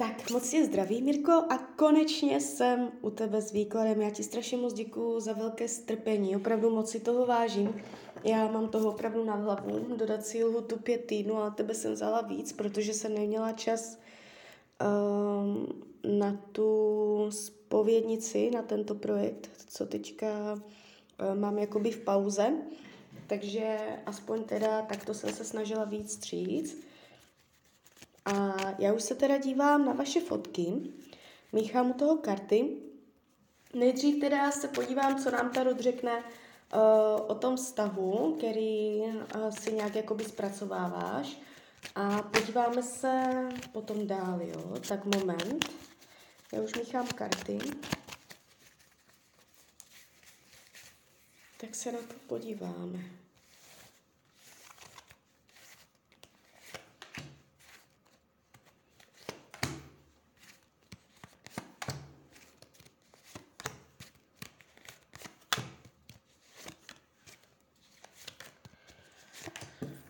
Tak moc tě zdraví, Mirko, a konečně jsem u tebe s výkladem. Já ti strašně moc děkuju za velké strpení, opravdu moc si toho vážím. Já mám toho opravdu na hlavu, dodat si lhutu pět týdnů, ale tebe jsem vzala víc, protože jsem neměla čas um, na tu spovědnici, na tento projekt, co teďka um, mám jakoby v pauze. Takže aspoň teda takto jsem se snažila víc stříct. A já už se teda dívám na vaše fotky, míchám u toho karty. Nejdřív teda se podívám, co nám Tarot řekne uh, o tom vztahu, který uh, si nějak jakoby zpracováváš. A podíváme se potom dál, jo. Tak moment. Já už míchám karty. Tak se na to podíváme.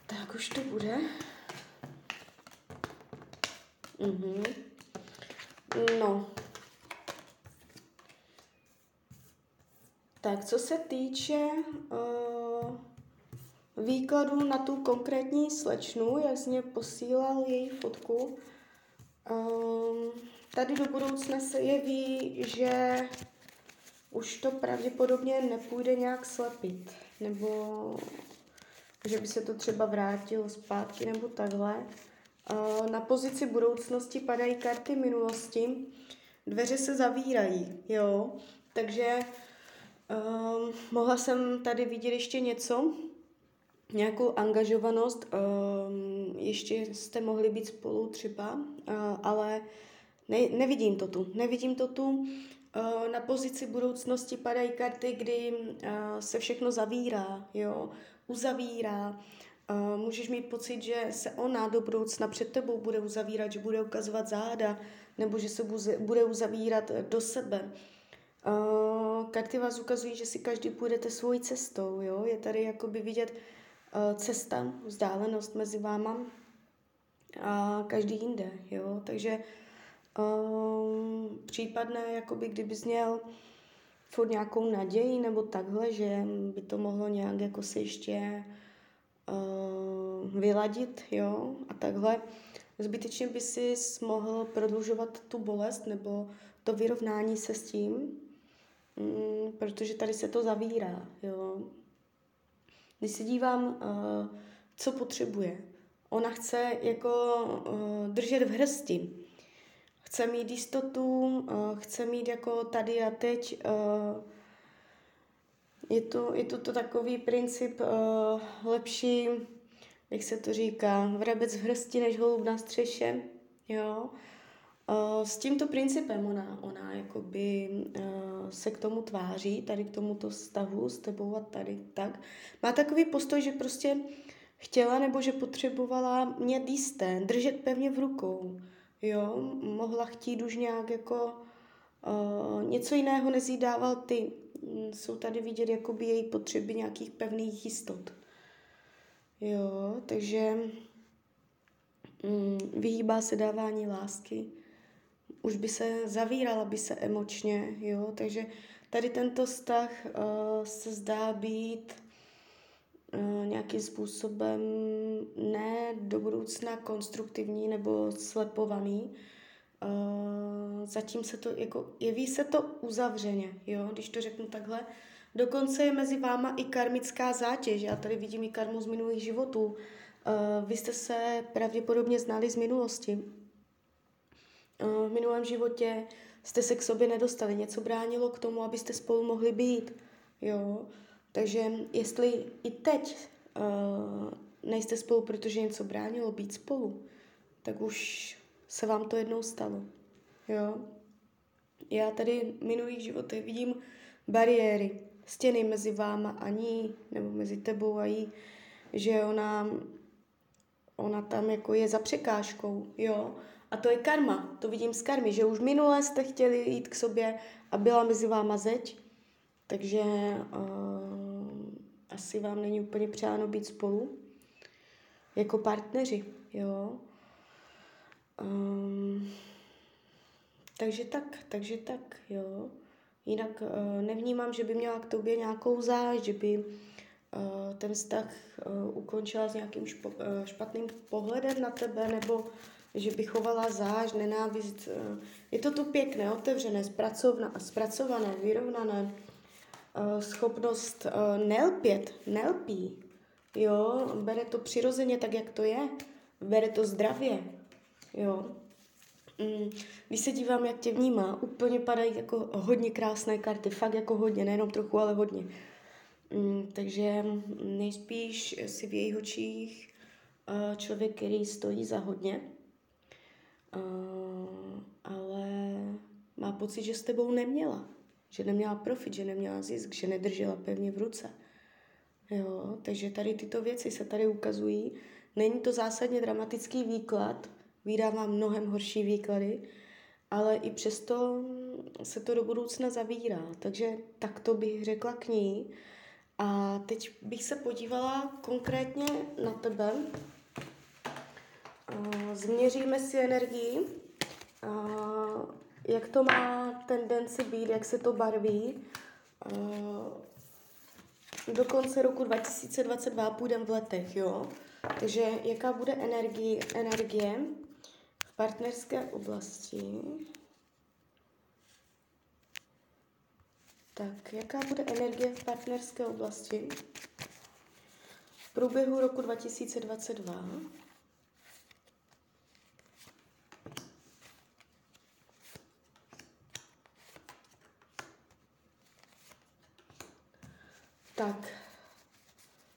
Tak už to bude. Mhm. No. Tak, co se týče uh, výkladu na tu konkrétní slečnu, jak jsi mě posílal její fotku, um, tady do budoucna se jeví, že už to pravděpodobně nepůjde nějak slepit, nebo že by se to třeba vrátilo zpátky nebo takhle. Na pozici budoucnosti padají karty minulosti, dveře se zavírají, jo, takže um, mohla jsem tady vidět ještě něco, nějakou angažovanost, um, ještě jste mohli být spolu třeba, uh, ale ne, nevidím to tu, nevidím to tu. Uh, na pozici budoucnosti padají karty, kdy uh, se všechno zavírá, jo, uzavírá. Uh, můžeš mít pocit, že se ona do budoucna před tebou bude uzavírat, že bude ukazovat záda, nebo že se bude uzavírat do sebe. Uh, karty vás ukazují, že si každý půjdete svojí cestou, jo? Je tady jakoby vidět uh, cesta, vzdálenost mezi váma a každý jinde, jo? Takže uh, případné, jakoby kdybys měl furt nějakou naději nebo takhle, že by to mohlo nějak jako se ještě uh, vyladit, jo, a takhle. Zbytečně by si mohl prodlužovat tu bolest nebo to vyrovnání se s tím, mm, protože tady se to zavírá, jo. Když se dívám, uh, co potřebuje. Ona chce jako uh, držet v hrsti. Chce mít jistotu, uh, chce mít jako tady a teď uh, je to, je to, to takový princip uh, lepší, jak se to říká, vrabec v hrsti než holub na střeše, jo. Uh, s tímto principem ona, ona jakoby uh, se k tomu tváří, tady k tomuto vztahu s tebou a tady tak. Má takový postoj, že prostě chtěla nebo že potřebovala mě jisté, držet pevně v rukou, jo. Mohla chtít už nějak jako uh, něco jiného nezídával ty, Mm, jsou tady vidět jakoby její potřeby nějakých pevných jistot. Jo, takže mm, vyhýbá se dávání lásky, už by se zavírala by se emočně, jo, takže tady tento vztah uh, se zdá být uh, nějakým způsobem ne do budoucna konstruktivní nebo slepovaný, Uh, zatím se to, jako, jeví se to uzavřeně, jo, když to řeknu takhle. Dokonce je mezi váma i karmická zátěž. Já tady vidím i karmu z minulých životů. Uh, vy jste se pravděpodobně znali z minulosti. Uh, v minulém životě jste se k sobě nedostali. Něco bránilo k tomu, abyste spolu mohli být. Jo? Takže jestli i teď uh, nejste spolu, protože něco bránilo být spolu, tak už se vám to jednou stalo. Jo? Já tady v minulých životech vidím bariéry, stěny mezi váma a ní, nebo mezi tebou a jí, že ona, ona tam jako je za překážkou, jo. A to je karma, to vidím z karmy, že už minule jste chtěli jít k sobě a byla mezi váma zeď, takže uh, asi vám není úplně přáno být spolu jako partneři, jo. Um, takže tak, takže tak, jo. Jinak uh, nevnímám, že by měla k tobě nějakou záž, že by uh, ten vztah uh, ukončila s nějakým špo, uh, špatným pohledem na tebe, nebo že by chovala záž, nenávist. Uh, je to tu pěkné, otevřené, zpracované, vyrovnané, uh, schopnost uh, nelpět, nelpí, jo, bere to přirozeně tak, jak to je, bere to zdravě, jo. Mm, když se dívám, jak tě vnímá, úplně padají jako hodně krásné karty, fakt jako hodně, nejenom trochu, ale hodně. Mm, takže nejspíš si v jejich očích člověk, který stojí za hodně, ale má pocit, že s tebou neměla, že neměla profit, že neměla zisk, že nedržela pevně v ruce. Jo, takže tady tyto věci se tady ukazují. Není to zásadně dramatický výklad, vydává mnohem horší výklady, ale i přesto se to do budoucna zavírá. Takže tak to bych řekla k ní. A teď bych se podívala konkrétně na tebe. Změříme si energii, jak to má tendenci být, jak se to barví. Do konce roku 2022 půjdeme v letech, jo? Takže jaká bude energie, energie v partnerské oblasti? Tak, jaká bude energie v partnerské oblasti v průběhu roku 2022? Tak,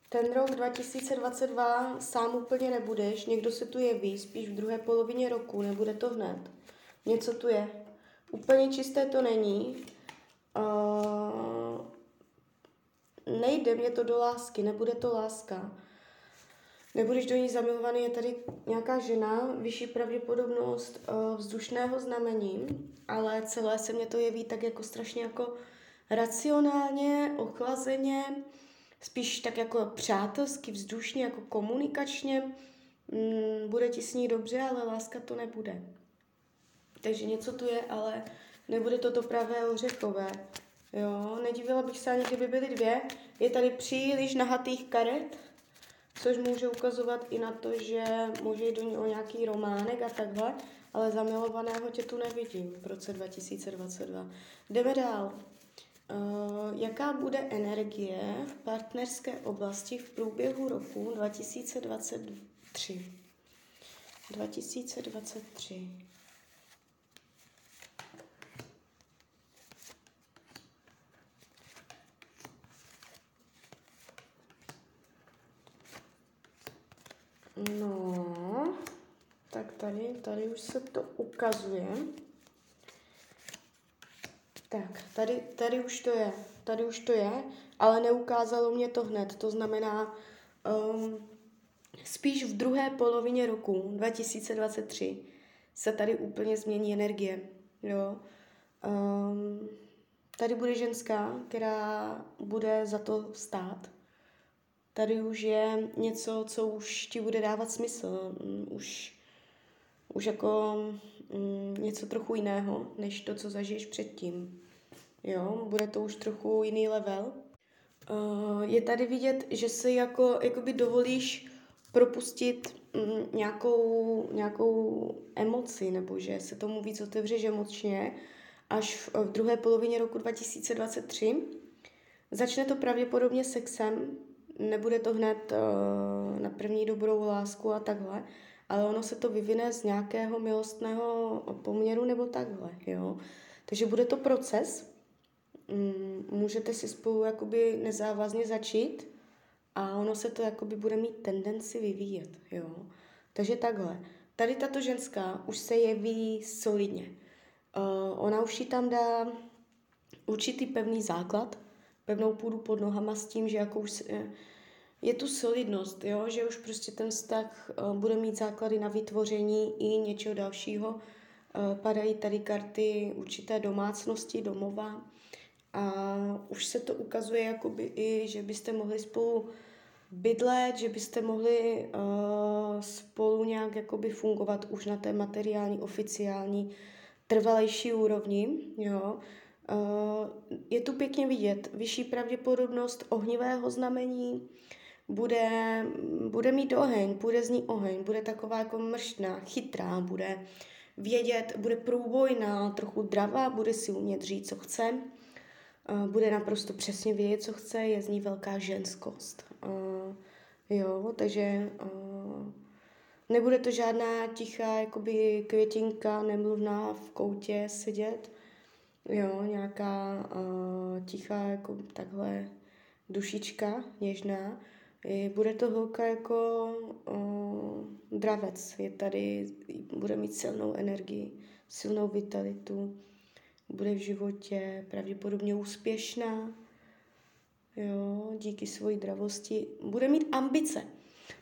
ten rok 2022 sám úplně nebudeš, někdo se tu jeví, spíš v druhé polovině roku, nebude to hned. Něco tu je. Úplně čisté to není. Uh, nejde mě to do lásky, nebude to láska. Nebudeš do ní zamilovaný, je tady nějaká žena, vyšší pravděpodobnost uh, vzdušného znamení, ale celé se mě to jeví tak jako strašně jako racionálně, ochlazeně, spíš tak jako přátelsky, vzdušně, jako komunikačně. Mm, bude ti s ní dobře, ale láska to nebude. Takže něco tu je, ale nebude to to pravé ořechové. Jo, nedivila bych se ani, kdyby byly dvě. Je tady příliš nahatých karet, což může ukazovat i na to, že může jít do něho nějaký románek a takhle, ale zamilovaného tě tu nevidím v roce 2022. Jdeme dál. Uh, jaká bude energie v partnerské oblasti v průběhu roku 2023? 2023. No, tak tady, tady už se to ukazuje. Tak, tady, tady už to je, tady už to je, ale neukázalo mě to hned. To znamená, um, spíš v druhé polovině roku 2023 se tady úplně změní energie. Jo? Um, tady bude ženská, která bude za to stát. Tady už je něco, co už ti bude dávat smysl. Um, už, už jako um, něco trochu jiného, než to, co zažiješ předtím. Jo, bude to už trochu jiný level. Uh, je tady vidět, že si jako, jakoby dovolíš propustit mm, nějakou, nějakou emoci, nebo že se tomu víc otevřeš emočně, až v, druhé polovině roku 2023. Začne to pravděpodobně sexem, nebude to hned uh, na první dobrou lásku a takhle, ale ono se to vyvine z nějakého milostného poměru nebo takhle, jo. Takže bude to proces, můžete si spolu jakoby nezávazně začít a ono se to jakoby bude mít tendenci vyvíjet, jo. Takže takhle. Tady tato ženská už se jeví solidně. Uh, ona už ji tam dá určitý pevný základ, pevnou půdu pod nohama s tím, že jako už se, je tu solidnost, jo? že už prostě ten vztah uh, bude mít základy na vytvoření i něčeho dalšího. Uh, padají tady karty určité domácnosti, domova, a už se to ukazuje jakoby i, že byste mohli spolu bydlet, že byste mohli uh, spolu nějak jakoby fungovat už na té materiální, oficiální trvalejší úrovni, jo. Uh, je tu pěkně vidět vyšší pravděpodobnost ohnivého znamení, bude, bude mít oheň, bude z ní oheň, bude taková jako mrštná, chytrá, bude vědět, bude průbojná, trochu dravá, bude si umět říct, co chce, bude naprosto přesně vědět, co chce, je z ní velká ženskost. Jo, takže nebude to žádná tichá jakoby květinka nemluvná v koutě sedět, jo, nějaká tichá jako takhle dušička něžná, bude to holka jako dravec, je tady, bude mít silnou energii, silnou vitalitu, bude v životě pravděpodobně úspěšná, jo, díky svojí dravosti, bude mít ambice.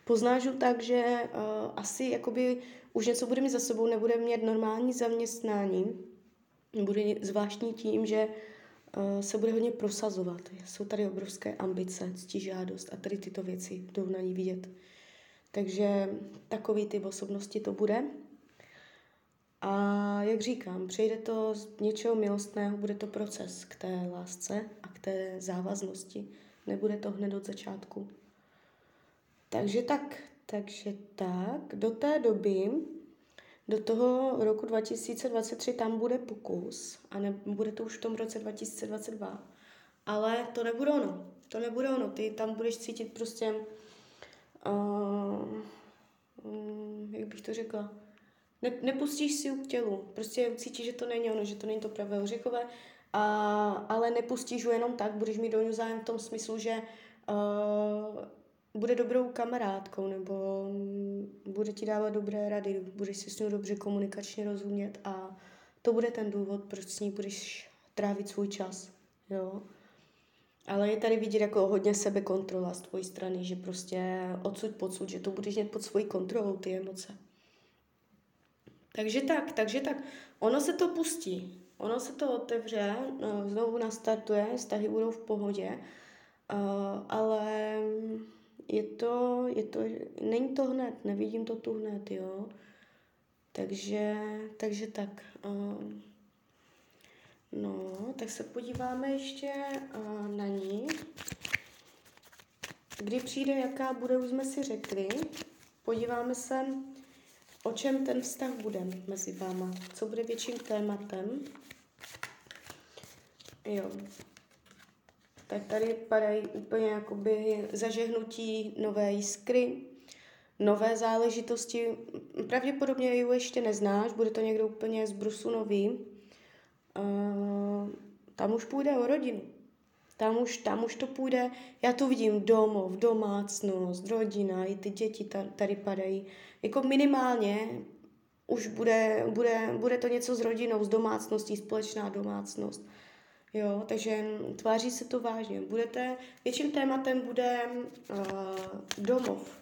Poznáš ho tak, že uh, asi jakoby už něco bude mít za sebou, nebude mít normální zaměstnání, bude zvláštní tím, že uh, se bude hodně prosazovat. Jsou tady obrovské ambice, ctižádost a tady tyto věci jdou na ní vidět. Takže takový typ osobnosti to bude. A jak říkám, přejde to z něčeho milostného, bude to proces k té lásce a k té závaznosti. Nebude to hned od začátku. Takže tak, takže tak, do té doby do toho roku 2023 tam bude pokus a ne, bude to už v tom roce 2022. Ale to nebude ono. To nebude ono. Ty tam budeš cítit prostě, uh, jak bych to řekla, ne, nepustíš si k tělu. Prostě cítíš, že to není ono, že to není to pravé ořechové, a, ale nepustíš ho jenom tak, budeš mít do něj zájem v tom smyslu, že uh, bude dobrou kamarádkou nebo bude ti dávat dobré rady, budeš si s ní dobře komunikačně rozumět a to bude ten důvod, proč s ní budeš trávit svůj čas. Jo? Ale je tady vidět jako hodně sebekontrola z tvojí strany, že prostě odsud podsud, že to budeš mít pod svojí kontrolou ty emoce. Takže tak, takže tak. Ono se to pustí, ono se to otevře, no, znovu nastartuje, vztahy budou v pohodě, uh, ale je to, je to, není to hned, nevidím to tu hned, jo. Takže, takže tak. Uh, no, tak se podíváme ještě uh, na ní. Kdy přijde, jaká bude, už jsme si řekli. Podíváme se, o čem ten vztah bude mezi váma. Co bude větším tématem. Jo, tak tady padají úplně jakoby zažehnutí nové jiskry, nové záležitosti. Pravděpodobně ji ještě neznáš, bude to někdo úplně z brusu nový. Uh, tam už půjde o rodinu. Tam už, tam už to půjde, já to vidím, domov, domácnost, rodina, i ty děti tady padají. Jako minimálně už bude, bude, bude to něco s rodinou, s domácností, společná domácnost. Jo, takže tváří se to vážně. Budete, větším tématem bude uh, domov,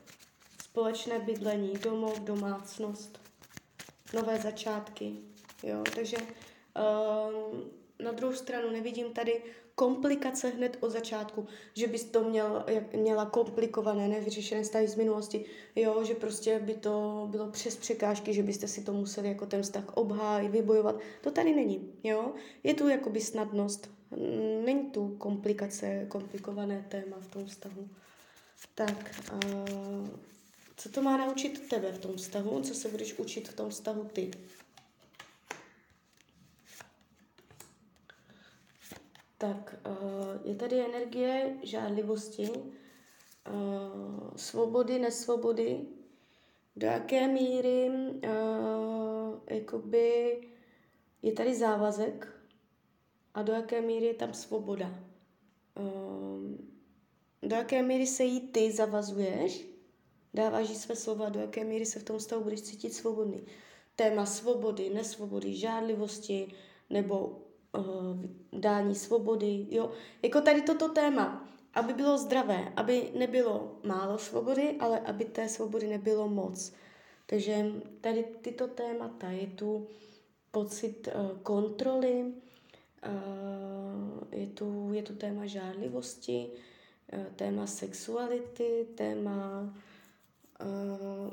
společné bydlení, domov, domácnost, nové začátky. Jo, takže uh, na druhou stranu nevidím tady komplikace hned od začátku, že bys to měl, jak, měla komplikované, nevyřešené stavy z minulosti, jo, že prostě by to bylo přes překážky, že byste si to museli jako ten vztah obhájit, vybojovat. To tady není, jo. Je tu jakoby snadnost, není tu komplikace, komplikované téma v tom vztahu. Tak, a co to má naučit tebe v tom vztahu? Co se budeš učit v tom vztahu ty? Tak uh, je tady energie žádlivosti, uh, svobody, nesvobody, do jaké míry uh, jakoby je tady závazek a do jaké míry je tam svoboda. Do jaké míry se jí ty zavazuješ, dáváš jí své slova, do jaké míry se v tom stavu budeš cítit svobodný. Téma svobody, nesvobody, žádlivosti nebo dání svobody, jo. Jako tady toto téma, aby bylo zdravé, aby nebylo málo svobody, ale aby té svobody nebylo moc. Takže tady tyto témata, je tu pocit uh, kontroly, uh, je, tu, je tu téma žádlivosti, téma sexuality, téma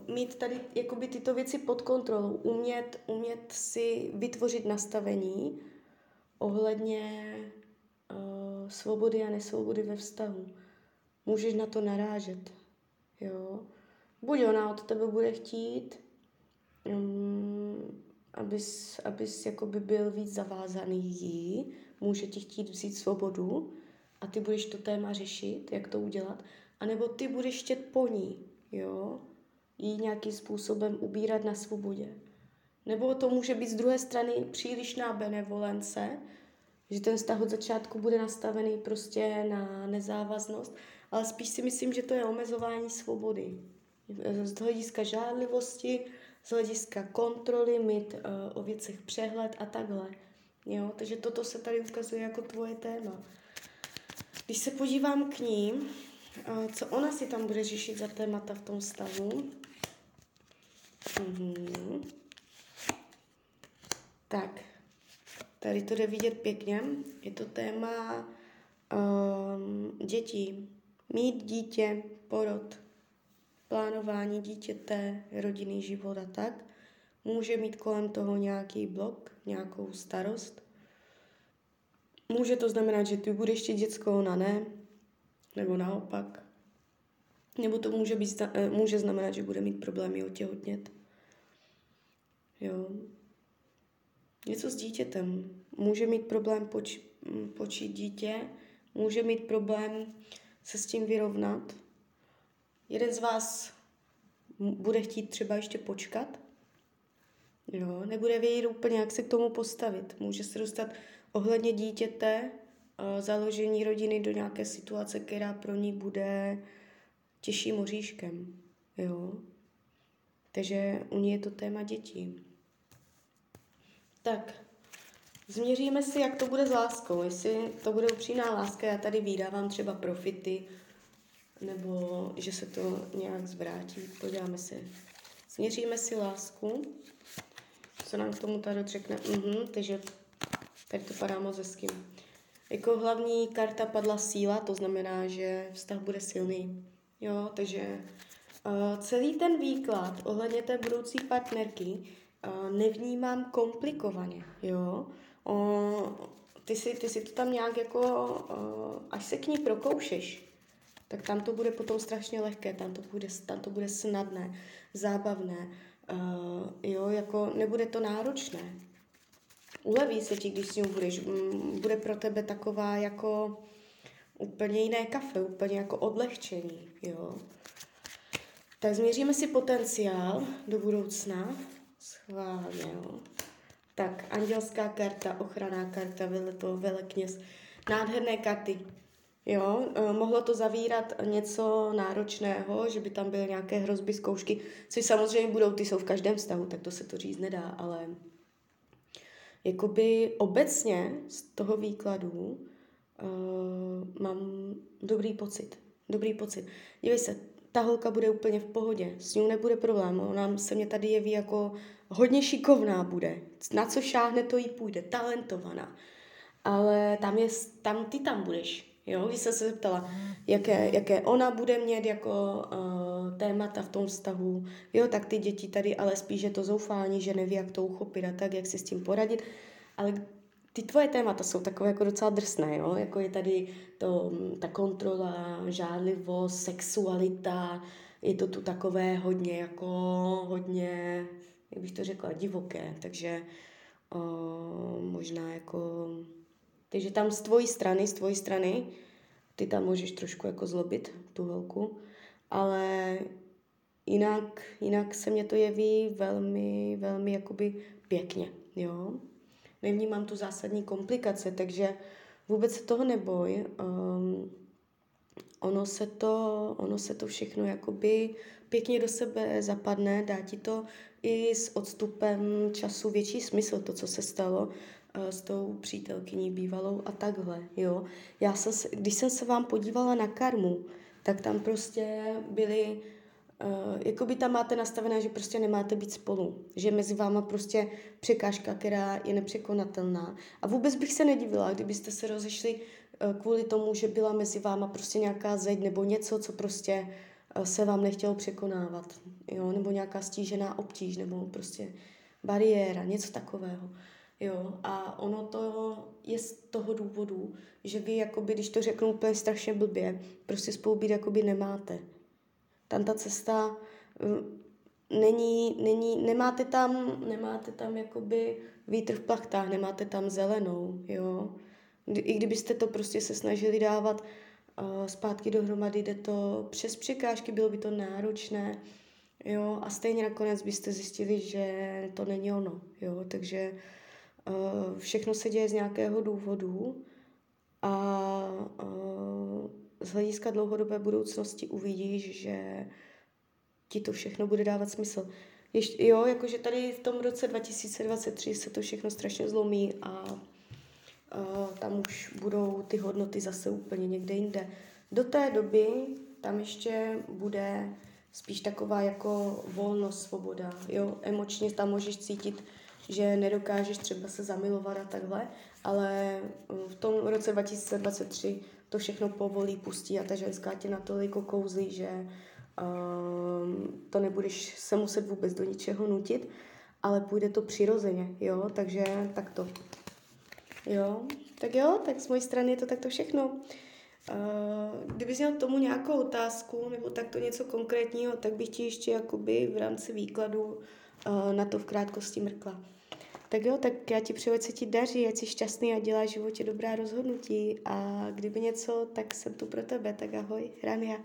mít tady jakoby tyto věci pod kontrolou, umět, umět si vytvořit nastavení ohledně uh, svobody a nesvobody ve vztahu. Můžeš na to narážet, jo. Buď ona od tebe bude chtít, um, abys, abys jakoby byl víc zavázaný jí, může ti chtít vzít svobodu a ty budeš to téma řešit, jak to udělat, anebo ty budeš chtět po ní, jo, jí nějakým způsobem ubírat na svobodě. Nebo to může být z druhé strany přílišná benevolence, že ten vztah od začátku bude nastavený prostě na nezávaznost, ale spíš si myslím, že to je omezování svobody. Z hlediska žádlivosti, z hlediska kontroly, mít uh, o věcech přehled a takhle. Jo? Takže toto se tady ukazuje jako tvoje téma. Když se podívám k ní, uh, co ona si tam bude řešit za témata v tom stavu. Mhm. Tak, tady to jde vidět pěkně. Je to téma um, dětí. Mít dítě, porod, plánování dítěte, rodinný život a tak, může mít kolem toho nějaký blok, nějakou starost. Může to znamenat, že ty budeš chtít děcko, ona ne, nebo naopak. Nebo to může, být, eh, může znamenat, že bude mít problémy otěhotnět. Jo. Něco s dítětem. Může mít problém poč, počít dítě, může mít problém se s tím vyrovnat, jeden z vás bude chtít třeba ještě počkat, jo, nebude vědět úplně, jak se k tomu postavit. Může se dostat ohledně dítěte, založení rodiny do nějaké situace, která pro ní bude těžším oříškem. Jo. Takže u ní je to téma dětí. Tak, změříme si, jak to bude s láskou. Jestli to bude upřímná láska, já tady vydávám třeba profity, nebo že se to nějak zvrátí. Podíváme se. Směříme si lásku. Co nám k tomu tady řekne? Mhm, takže tady to padá moc hezky. Jako hlavní karta padla síla, to znamená, že vztah bude silný. Jo, takže uh, celý ten výklad ohledně té budoucí partnerky nevnímám komplikovaně, jo. Uh, ty, si, ty si to tam nějak jako, uh, až se k ní prokoušeš, tak tam to bude potom strašně lehké, tam to bude, tam to bude snadné, zábavné, uh, jo, jako nebude to náročné. Uleví se ti, když s ním budeš, bude pro tebe taková jako úplně jiné kafe, úplně jako odlehčení, jo. Tak změříme si potenciál do budoucna. Schválně, jo. Tak, andělská karta, ochranná karta, veleto, velekněz. Nádherné karty. Jo, eh, mohlo to zavírat něco náročného, že by tam byly nějaké hrozby, zkoušky, což samozřejmě budou, ty jsou v každém vztahu, tak to se to říct nedá, ale jakoby obecně z toho výkladu uh, mám dobrý pocit. Dobrý pocit. Dívej se, ta holka bude úplně v pohodě, s ní nebude problém, ona se mě tady jeví jako hodně šikovná bude, na co šáhne, to jí půjde, talentovaná. Ale tam je, tam ty tam budeš, Jo, když jsem se zeptala, jaké, jaké ona bude mít jako uh, témata v tom vztahu, jo, tak ty děti tady, ale spíš je to zoufání, že neví, jak to uchopit a tak, jak si s tím poradit. Ale ty tvoje témata jsou takové jako docela drsné, jo? jako je tady to, ta kontrola, žádlivost, sexualita, je to tu takové hodně jako, hodně, jak bych to řekla, divoké, takže uh, možná jako takže tam z tvojí strany, z tvojí strany, ty tam můžeš trošku jako zlobit tu holku, ale jinak, jinak se mě to jeví velmi, velmi jakoby pěkně, jo. Nevnímám tu zásadní komplikace, takže vůbec se toho neboj. Um, ono se to, ono se to všechno jakoby pěkně do sebe zapadne, dá ti to i s odstupem času větší smysl, to, co se stalo s tou přítelkyní bývalou a takhle, jo. Já se, když jsem se vám podívala na karmu, tak tam prostě byly, jako by tam máte nastavené, že prostě nemáte být spolu, že mezi váma prostě překážka, která je nepřekonatelná. A vůbec bych se nedivila, kdybyste se rozešli uh, kvůli tomu, že byla mezi váma prostě nějaká zeď nebo něco, co prostě eh, se vám nechtělo překonávat, jo, nebo nějaká stížená obtíž, nebo prostě bariéra, něco takového. Jo, a ono to je z toho důvodu, že vy, jakoby, když to řeknu úplně strašně blbě, prostě spolu být jakoby nemáte. Tam ta cesta eh, není, není, nemáte tam, nemáte tam jakoby vítr v plachtách, nemáte tam zelenou, jo. I kdybyste to prostě se snažili dávat uh, zpátky dohromady, jde to přes překážky, bylo by to náročné, jo, a stejně nakonec byste zjistili, že to není ono, jo, takže uh, všechno se děje z nějakého důvodu a uh, z hlediska dlouhodobé budoucnosti uvidíš, že ti to všechno bude dávat smysl. Ještě, jo, jakože tady v tom roce 2023 se to všechno strašně zlomí a uh, tam už budou ty hodnoty zase úplně někde jinde. Do té doby tam ještě bude spíš taková jako volnost, svoboda. Jo? Emočně tam můžeš cítit, že nedokážeš třeba se zamilovat a takhle, ale v tom roce 2023 to všechno povolí, pustí a ta ženská tě natolik kouzlí, že um, to nebudeš se muset vůbec do ničeho nutit, ale půjde to přirozeně, jo, takže takto. Jo, tak jo, tak z mojej strany je to takto všechno. Uh, kdybys měl tomu nějakou otázku nebo takto něco konkrétního, tak bych ti ještě jakoby v rámci výkladu uh, na to v krátkosti mrkla. Tak jo, tak já ti přeju, se ti daří, ať jsi šťastný a děláš v životě dobrá rozhodnutí a kdyby něco, tak jsem tu pro tebe, tak ahoj, Rania.